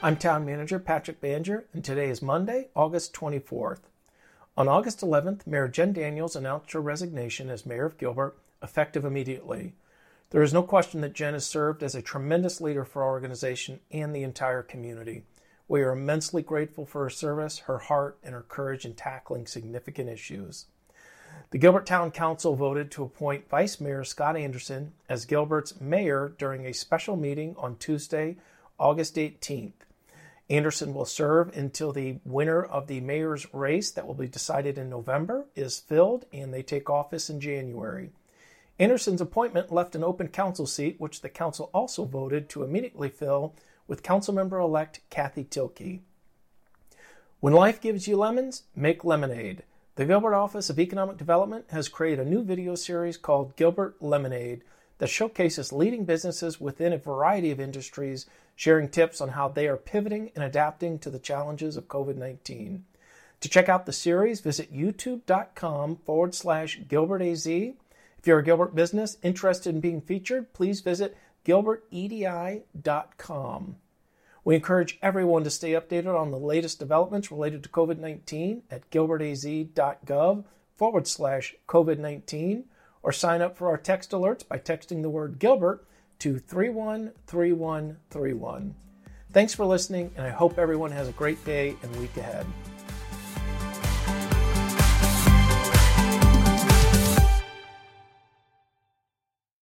I'm Town Manager Patrick Banger, and today is Monday, August 24th. On August 11th, Mayor Jenn Daniels announced her resignation as Mayor of Gilbert, effective immediately. There is no question that Jenn has served as a tremendous leader for our organization and the entire community. We are immensely grateful for her service, her heart, and her courage in tackling significant issues. The Gilbert Town Council voted to appoint Vice Mayor Scott Anderson as Gilbert's mayor during a special meeting on Tuesday, August 18th. Anderson will serve until the winner of the mayor's race that will be decided in November is filled and they take office in January. Anderson's appointment left an open council seat, which the council also voted to immediately fill with councilmember elect Kathy Tilque. When life gives you lemons, make lemonade. The Gilbert Office of Economic Development has created a new video series called Gilbert Lemonade that showcases leading businesses within a variety of industries, sharing tips on how they are pivoting and adapting to the challenges of COVID 19. To check out the series, visit youtube.com forward slash GilbertAZ. If you're a Gilbert business interested in being featured, please visit gilbertedi.com. We encourage everyone to stay updated on the latest developments related to COVID 19 at gilbertaz.gov forward slash COVID 19 or sign up for our text alerts by texting the word Gilbert to 313131. Thanks for listening, and I hope everyone has a great day and week ahead.